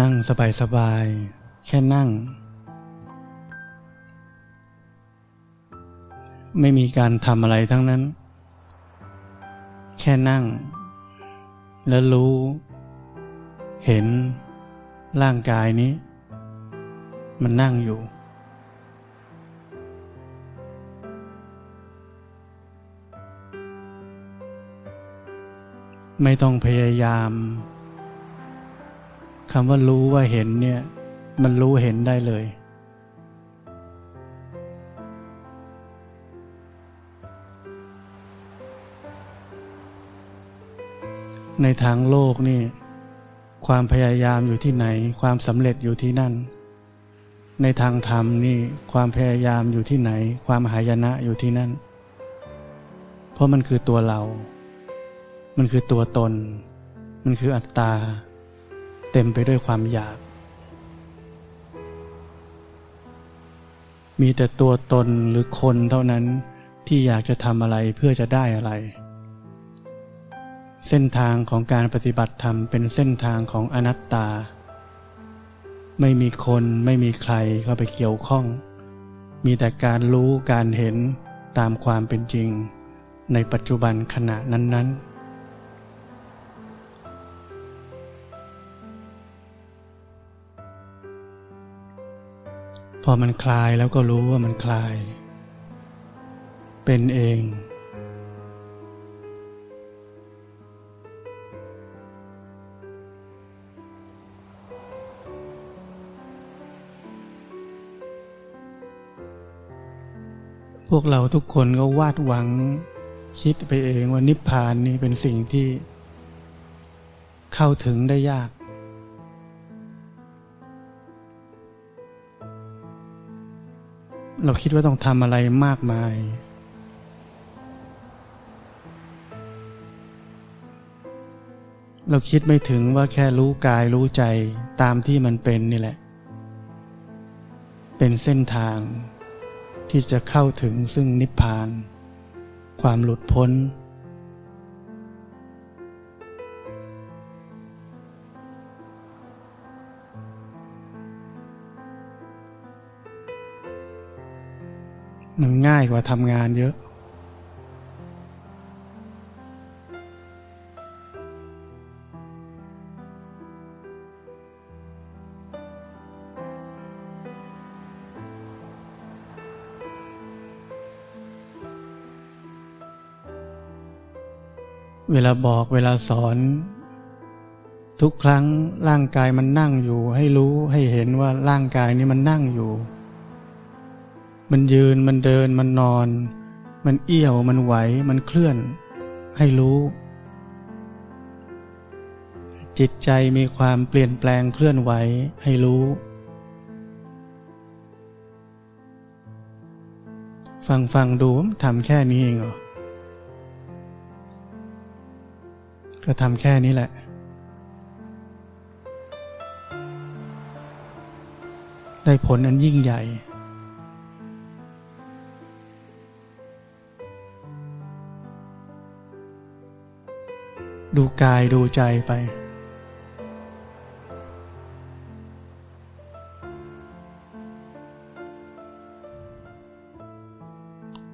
นั่งสบายๆ แค่นั่ง ไม่มีการทำอะไรทั้งนั้น แค่นั่ง แล้วรู้ เห็นร่างกายนี้ มันนั่งอยู่ ไม่ต้องพยายาม คำว่ารู้ว่าเห็นเนี่ย มันรู้เห็นได้เลย ในทางโลกนี่ ความพยายามอยู่ที่ไหน ความสำเร็จอยู่ที่นั่น ในทางธรรมนี่ความพยายามอยู่ที่ไหน ความหายนะอยู่ที่นั่น เพราะมันคือตัวเรา มันคือตัวตน มันคืออัตตา เต็มไปด้วยความอยาก มีแต่ตัวตนหรือคนเท่านั้นที่อยากจะทำอะไรเพื่อจะได้อะไร เส้นทางของการปฏิบัติธรรมเป็นเส้นทางของอนัตตา ไม่มีคนไม่มีใครเข้าไปเกี่ยวข้อง มีแต่การรู้การเห็นตามความเป็นจริง ในปัจจุบันขณะนั้นๆ พอมันคลายแล้วก็รู้ว่ามันคลาย เป็นเอง พวกเราทุกคนก็วาดหวัง คิดไปเองว่านิพพานนี่เป็นสิ่งที่ เข้าถึงได้ยาก เราคิดว่าต้องทำอะไรมากมาย เราคิดไม่ถึงว่าแค่รู้กายรู้ใจตามที่มันเป็นนี่แหละ เป็นเส้นทางที่จะเข้าถึงซึ่งนิพพาน ความหลุดพ้น มันง่ายกว่าทำงานเยอะ เวลาบอกเวลาสอน ทุกครั้งร่างกายมันนั่งอยู่ ให้รู้ให้เห็นว่าร่างกายนี้มันนั่งอยู่ มันยืนมันเดินมันนอน มันเอี้ยวมันไหวมันเคลื่อน ให้รู้ จิตใจมีความเปลี่ยนแปลงเคลื่อนไหวให้รู้ ฟังฟังดูทำแค่นี้เองเหรอก็ทำแค่นี้แหละได้ผลอันยิ่งใหญ่ ดูกายดูใจไป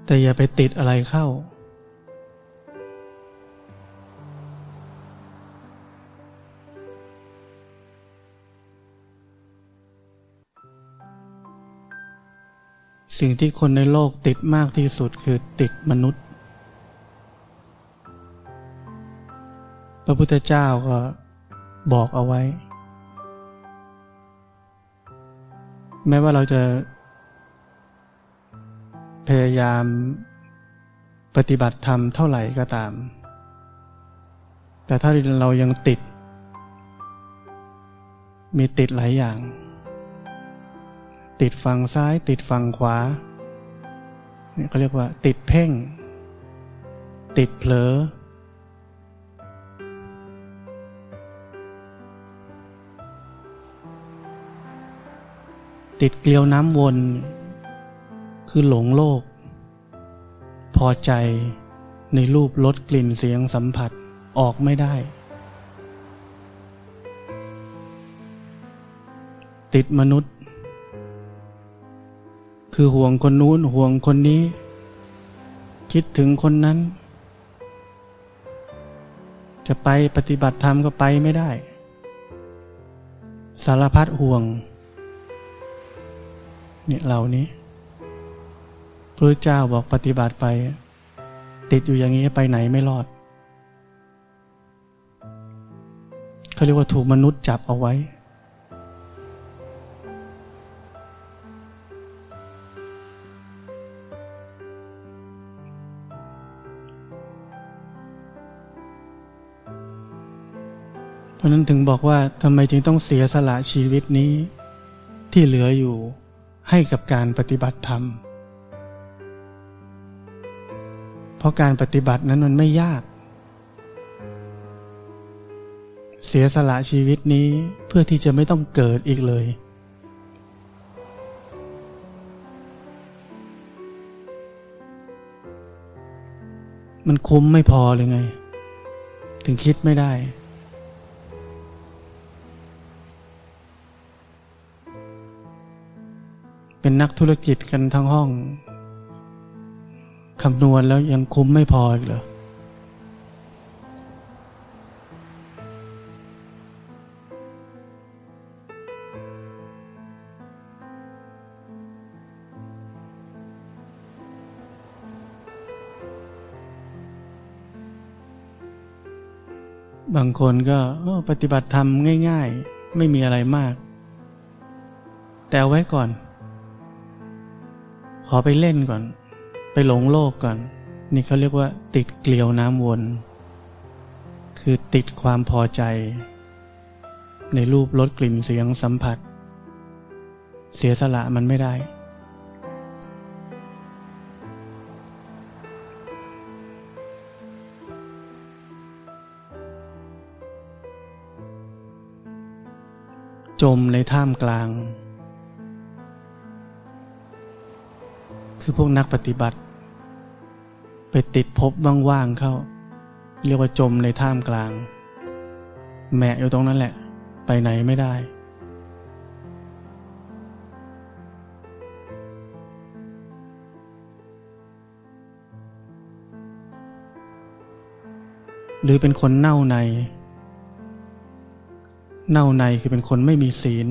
แต่อย่าไปติดอะไรเข้า สิ่งที่คนในโลกติดมากที่สุดคือติดมนุษย์ ระพุทธเจ้าก็บอกเอาไว้ แม้ว่าเราจะ พยายามปฏิบัติธรรมเท่าไหร่ก็ตาม แต่ถ้าเรายังติด มีติดหลายอย่าง ติดฝั่งซ้าย ติดฝั่งขวาเนี่ยเขาเรียกว่า ติดเพ่ง ติดเผลอ ติดเกลียวน้ำวน คือหลงโลก พอใจในรูปรสกลิ่นเสียงสัมผัสออกไม่ได้ ติดมนุษย์ คือห่วงคนนู้นห่วงคนนี้ คิดถึงคนนั้น จะไปปฏิบัติธรรมก็ไปไม่ได้ สารพัดห่วง เนี่ยเหล่านี้พระเจ้าบอกปฏิบัติไป ติดอยู่อย่างนี้ไปไหนไม่รอดเขาเรียกว่าถูกมนุษย์จับเอาไว้ เพราะนั้นถึงบอกว่าทำไมจึงต้องเสียสละชีวิตนี้ที่เหลืออยู่ ให้กับการปฏิบัติธรรม เพราะการปฏิบัตินั้นมันไม่ยาก เสียสละชีวิตนี้เพื่อที่จะไม่ต้องเกิดอีกเลย มันคุ้มไม่พอเลยไง ถึงคิดไม่ได้ เป็นนักธุรกิจกันทั้งห้องคำนวณแล้วยังคุ้มไม่พออีกเหรอบางคนก็ปฏิบัติธรรมง่าย ๆ ไม่มีอะไรมาก แต่ไว้ก่อน อไปเล่นก่อน ไปหลงโลกก่อน นี่เขาเรียกว่า ติดเกลียวน้ำวน คือติดความพอใจ ในรูปรสกลิ่นเสียงสัมผัส เสียสละมันไม่ได้ จมในท่ามกลาง คือพวกนักปฏิบัติ ไปติดพบว่างๆเข้า เรียกว่าจมในท่ามกลาง แมะอยู่ตรงนั้นแหละ ไปไหนไม่ได้ หรือเป็นคนเน่าใน เน่าในคือเป็นคนไม่มีศีล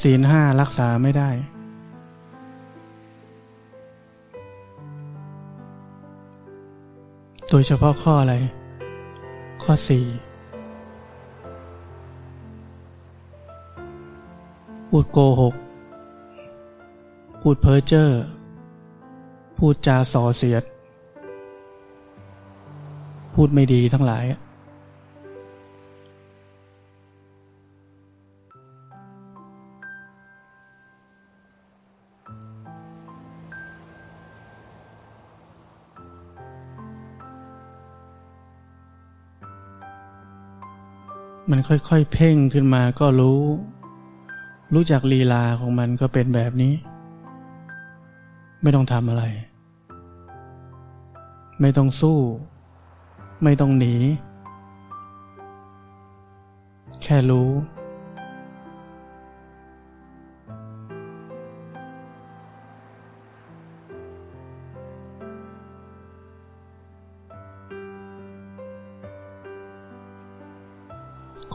ศีลห้ารักษาไม่ได้ โดยเฉพาะข้ออะไร ข้อสี่พูดโกหก พูดเพ้อเจ้อ พูดจาส่อเสียด พูดไม่ดีทั้งหลาย มันค่อยๆเพ่งขึ้นมาก็รู้ รู้จักลีลาของมันก็เป็นแบบนี้ ไม่ต้องทำอะไร ไม่ต้องสู้ ไม่ต้องหนี แค่รู้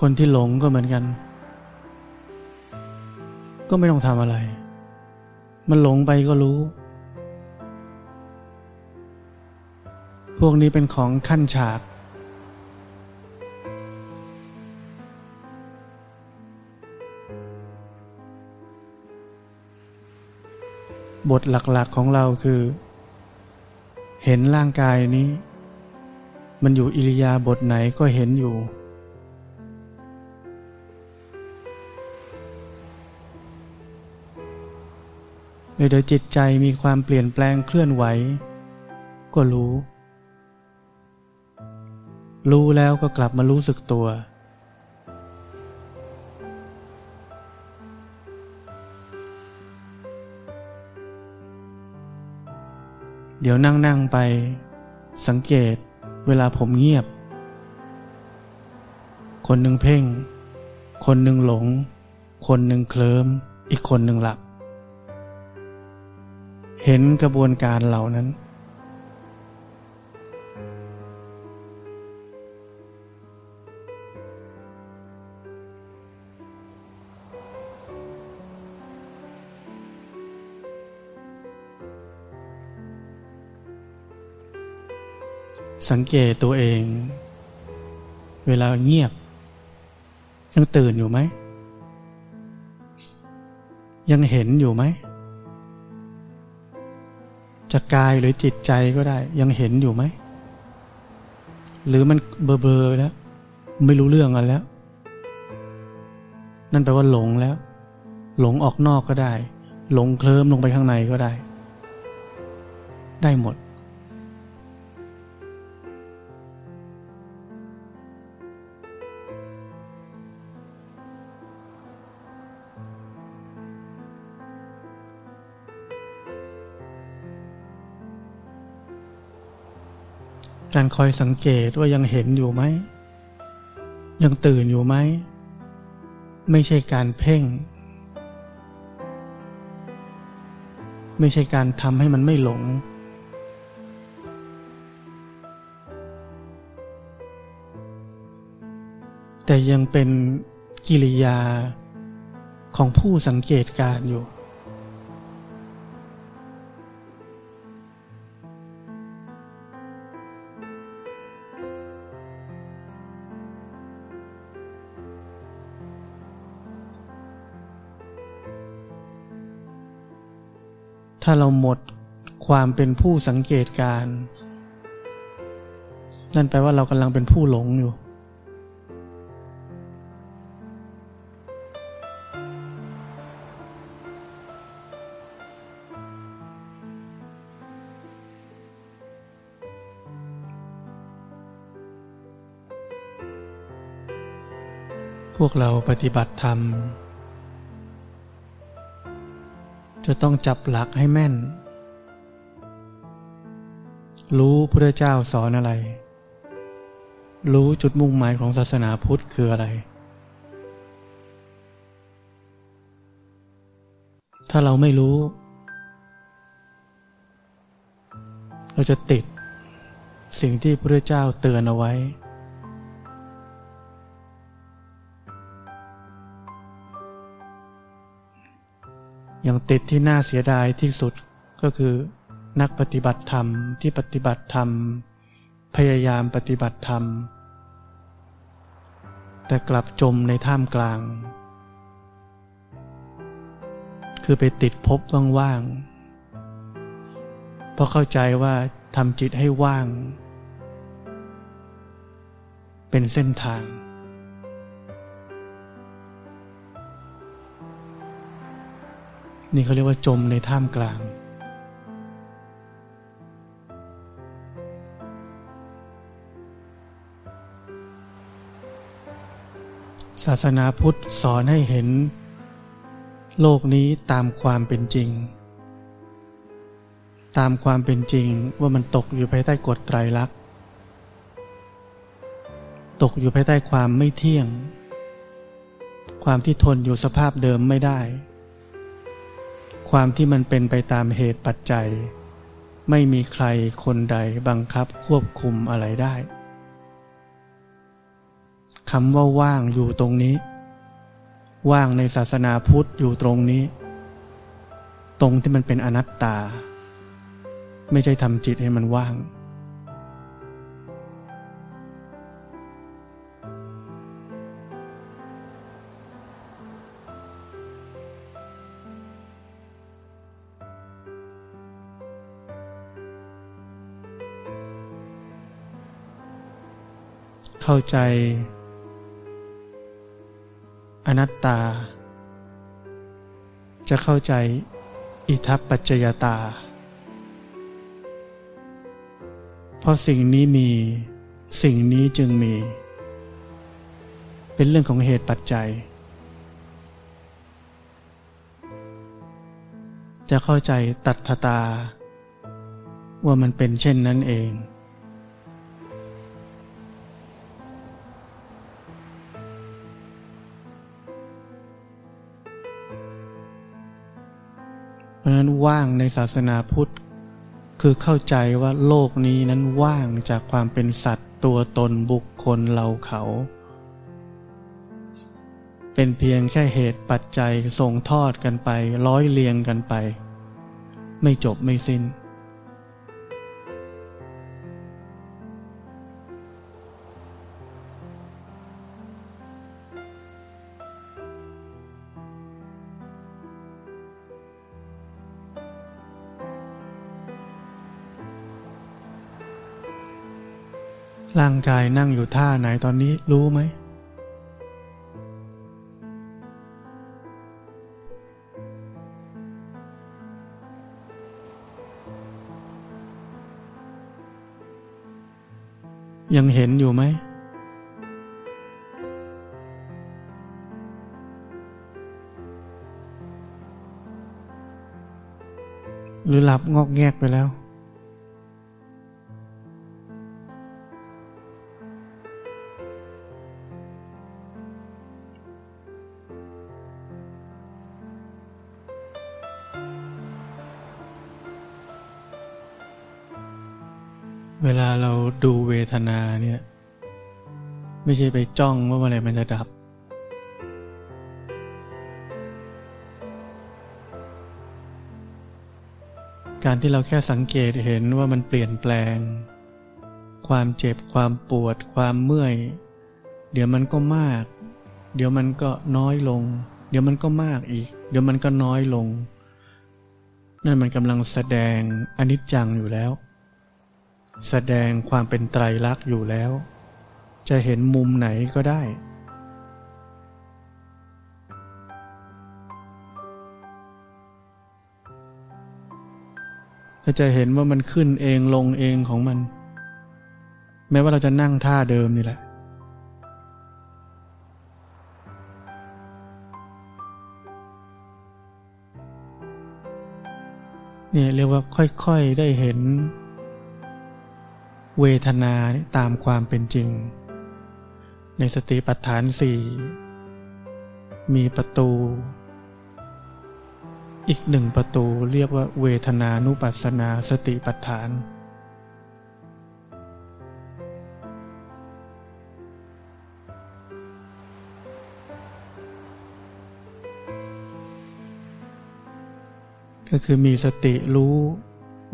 คนที่หลงก็เหมือนกัน ก็ไม่ต้องทำอะไร มันหลงไปก็รู้ พวกนี้เป็นของขั้นฉาก บทหลักๆของเราคือ เห็นร่างกายนี้ มันอยู่อิริยาบทไหนก็เห็นอยู่ เดี๋ยวจิตใจมีความเปลี่ยนแปลงเคลื่อนไหว ก็รู้ รู้แล้วก็กลับมารู้สึกตัว เดี๋ยวนั่งนั่งไป สังเกตเวลาผมเงียบ คนหนึ่งเพ่ง คนหนึ่งหลง คนหนึ่งเคลิ้มอีกคนหนึ่งหลับ เห็นกระบวนการเหล่านั้น สังเกตตัวเอง เวลาเงียบ ยังตื่นอยู่ไหม ยังเห็นอยู่ไหม จะกายหรือจิตใจก็ได้ ยังเห็นอยู่ไหม หรือมันเบอเบอแล้ว ไม่รู้เรื่องอะไรแล้ว นั่นแปลว่าหลงแล้ว หลงออกนอกก็ได้ หลงเคลิ้มลงไปข้างในก็ได้ ได้หมด การคอยสังเกตว่ายังเห็นอยู่ไหม ยังตื่นอยู่ไหม ไม่ใช่การเพ่ง ไม่ใช่การทำให้มันไม่หลง แต่ยังเป็นกิริยาของผู้สังเกตการอยู่ ถ้าเราหมดความเป็นผู้สังเกตการ นั่นแปลว่าเรากำลังเป็นผู้หลงอยู่ พวกเราปฏิบัติธรรม จะต้องจับหลักให้แม่น รู้พระเจ้าสอนอะไร รู้จุดมุ่งหมายของศาสนาพุทธคืออะไร ถ้าเราไม่รู้ เราจะติดสิ่งที่พระเจ้าเตือนเอาไว้ อย่างติดที่น่าเสียดายที่สุดก็คือ นักปฏิบัติธรรมที่ปฏิบัติธรรม พยายามปฏิบัติธรรม แต่กลับจมในท่ามกลาง คือไปติดพบว่างๆเพราะเข้าใจว่าทำจิตให้ว่าง เป็นเส้นทาง นี่เขาเรียกว่าจมในท่ามกลาง ศาสนาพุทธสอนให้เห็น โลกนี้ตามความเป็นจริง ตามความเป็นจริงว่ามันตกอยู่ภายใต้กฎไตรลักษณ์ตกอยู่ภายใต้ความไม่เที่ยง ความที่ทนอยู่สภาพเดิมไม่ได้ ความที่มันเป็นไปตามเหตุปัจจัย ไม่มีใครคนใดบังคับควบคุมอะไรได้คำว่าว่างอยู่ตรงนี้ ว่างในศาสนาพุทธอยู่ตรงนี้ ตรงที่มันเป็นอนัตตา ไม่ใช่ทำจิตให้มันว่าง เข้าใจ อนัตตา จะเข้าใจอิทัปปัจจยตา เพราะสิ่งนี้มีสิ่งนี้จึงมี เป็นเรื่องของเหตุปัจจัย จะเข้าใจตัทธตา ว่ามันเป็นเช่นนั้นเอง ว่างในศาสนาพุทธ คือเข้าใจว่าโลกนี้นั้นว่างจากความเป็นสัตว์ตัวตนบุคคลเราเขา เป็นเพียงแค่เหตุปัจจัยส่งทอดกันไป ร้อยเรียงกันไป ไม่จบไม่สิน้น ร่งกายนั่งอยู่ท่าไหนตอนนี้รู้ไหม ยังเห็นอยู่ไหม หรือหลับงอกแงกไปแล้ว ไม่ใช่ไปจ้องว่าเมื่อไรมันจะดับ การที่เราแค่สังเกตเห็นว่ามันเปลี่ยนแปลง ความเจ็บความปวด ความเมื่อย เดี๋ยวมันก็มาก เดี๋ยวมันก็น้อยลง เดี๋ยวมันก็มากอีก เดี๋ยวมันก็น้อยลง นั่นมันกำลังแสดงอนิจจังอยู่แล้ว แสดงความเป็นไตรลักษณ์อยู่แล้ว จะเห็นมุมไหนก็ได้ เราจะเห็นว่ามันขึ้นเองลงเองของมัน แม้ว่าเราจะนั่งท่าเดิมนี่แหละเนี่ยเรียกว่าค่อยๆได้เห็น เวทนาตามความเป็นจริง ในสติปัฏฐานสี่มีประตู อีกหนึ่งประตูเรียกว่าเวทนานุปัสสนาสติปัฏฐาน ก็คือมีสติรู้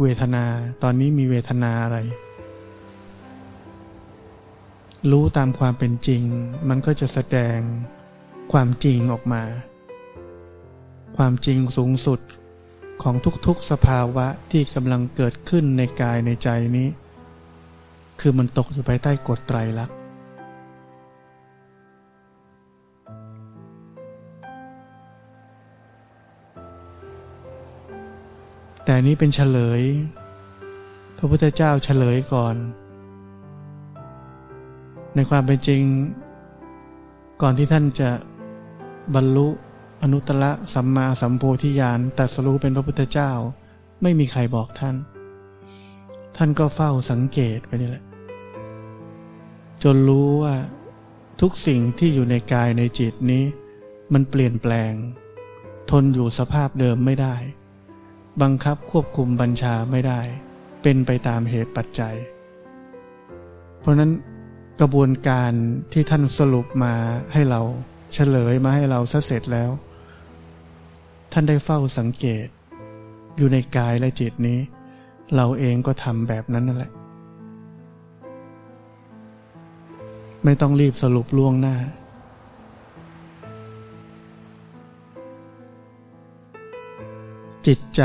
เวทนา ตอนนี้มีเวทนาอะไร รู้ตามความเป็นจริง มันก็จะแสดงความจริงออกมา ความจริงสูงสุดของทุกๆสภาวะที่กำลังเกิดขึ้นในกายในใจนี้ คือมันตกอยู่ภายใต้กฎไตรลักษณ์แต่นี้เป็นเฉลย พระพุทธเจ้าเฉลยก่อน ในความเป็นจริง ก่อนที่ท่านจะบรรลุอนุตตรสัมมาสัมโพธิญาณตัสรู้เป็นพระพุทธเจ้า ไม่มีใครบอกท่าน ท่านก็เฝ้าสังเกตไปนี่แหละ จนรู้ว่าทุกสิ่งที่อยู่ในกายในจิตนี้ มันเปลี่ยนแปลง ทนอยู่สภาพเดิมไม่ได้ บังคับควบคุมบัญชาไม่ได้ เป็นไปตามเหตุปัจจัย เพราะนั้น กระบวนการที่ท่านสรุปมาให้เราเฉลยมาให้เราซะเสร็จแล้ว ท่านได้เฝ้าสังเกต อยู่ในกายและจิตนี้ เราเองก็ทำแบบนั้นนั่นแหละ ไม่ต้องรีบสรุปล่วงหน้า จิตใจ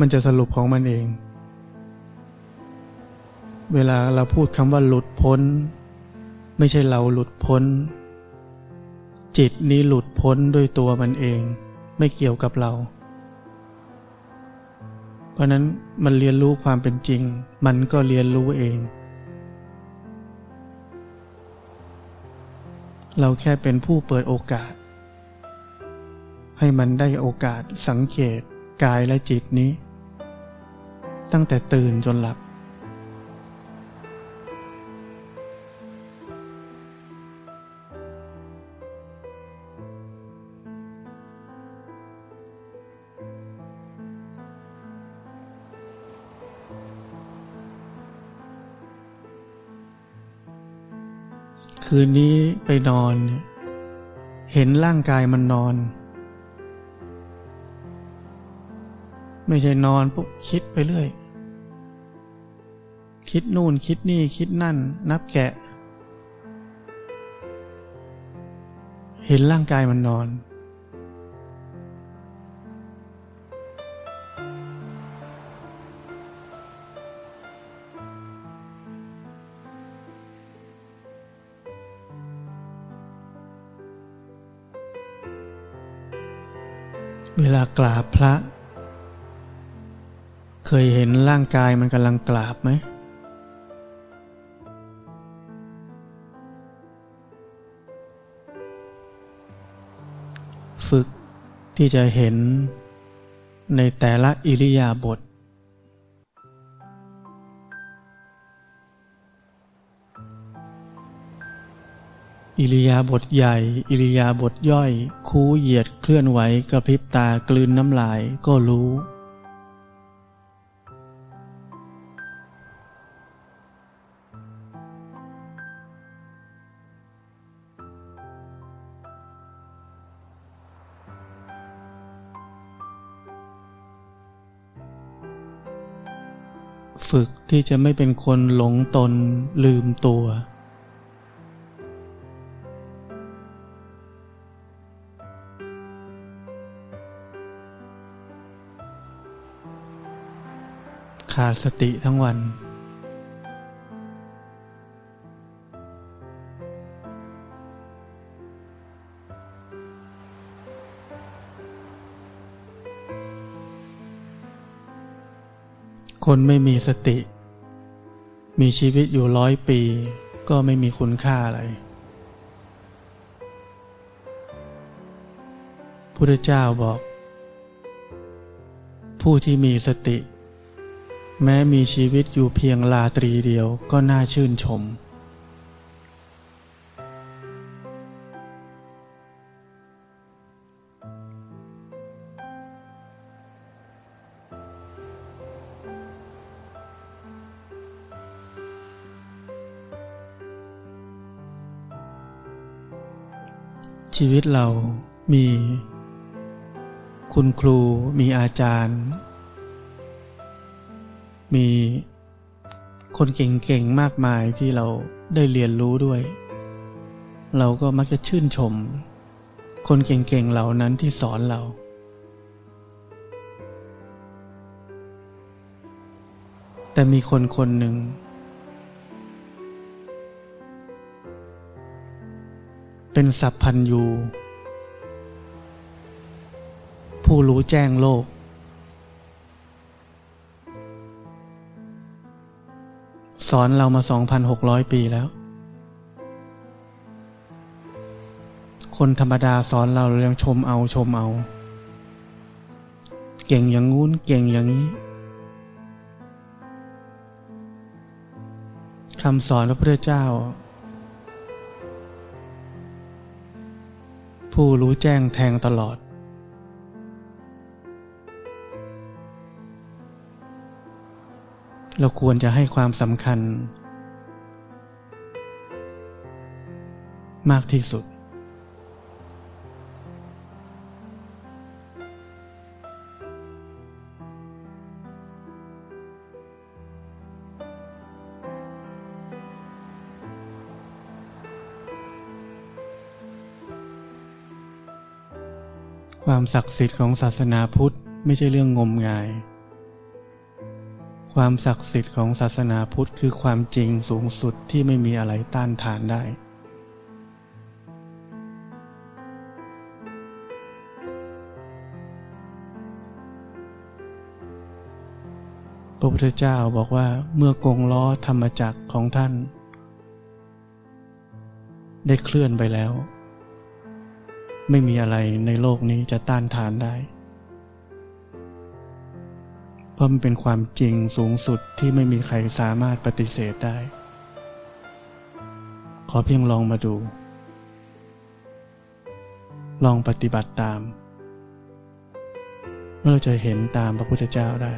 มันจะสรุปของมันเอง เวลาเราพูดคำว่าหลุดพ้น ไม่ใช่เราหลุดพ้น จิตนี้หลุดพ้นด้วยตัวมันเอง ไม่เกี่ยวกับเรา เพราะนั้นมันเรียนรู้ความเป็นจริง มันก็เรียนรู้เอง เราแค่เป็นผู้เปิดโอกาส ให้มันได้โอกาสสังเกตกายและจิตนี้ ตั้งแต่ตื่นจนหลับ คืนนี้ไปนอน เห็นร่างกายมันนอน ไม่ใช่นอนปุ๊บคิดไปเรื่อย คิดนู่นคิดนี่คิดนั่น นับแกะ เห็นร่างกายมันนอน กราบพระ เคยเห็นร่างกายมันกำลังกราบไหม ฝึกที่จะเห็นในแต่ละอิริยาบถ อิริยาบถใหญ่ อิริยาบถย่อย คูเหยียดเคลื่อนไหวกระพริบตากลืนน้ำลายก็รู้ ฝึกที่จะไม่เป็นคนหลงตนลืมตัว ขาดสติทั้งวัน คนไม่มีสติ มีชีวิตอยู่ร้อยปี ก็ไม่มีคุณค่าอะไรพุทธเจ้าบอก ผู้ที่มีสติ แม้มีชีวิตอยู่เพียงลาตรีเดียวก็น่าชื่นชม ชีวิตเรามี คุณครูมีอาจารย์ มีคนเก่งๆมากมายที่เราได้เรียนรู้ด้วย เราก็มักจะชื่นชม คนเก่งๆเหล่านั้นที่สอนเรา แต่มีคนคนหนึ่ง เป็นสัพพันยูผู้รู้แจ้งโลก สอนเรามา 2,600 ปีแล้ว คนธรรมดาสอนเราเรายังชมเอาชมเอา เก่งอย่างงู้นเก่งอย่างนี้คำสอนพระพุทธเจ้า ผู้รู้แจ้งแทงตลอด เราควรจะให้ความสำคัญ มากที่สุด ความศักดิ์สิทธิ์ของศาสนาพุทธไม่ใช่เรื่องงมงาย ความศักดิ์สิทธิ์ของศาสนาพุทธคือความจริงสูงสุดที่ไม่มีอะไรต้านทานได้ พระพุทธเจ้าบอกว่าเมื่อกงล้อธรรมจักรของท่าน ได้เคลื่อนไปแล้ว ไม่มีอะไรในโลกนี้จะต้านทานได้ เพราะมันเป็นความจริงสูงสุดที่ไม่มีใครสามารถปฏิเสธได้ ขอเพียงลองมาดู ลองปฏิบัติตามเราจะเห็นตามพระพุทธเจ้าได้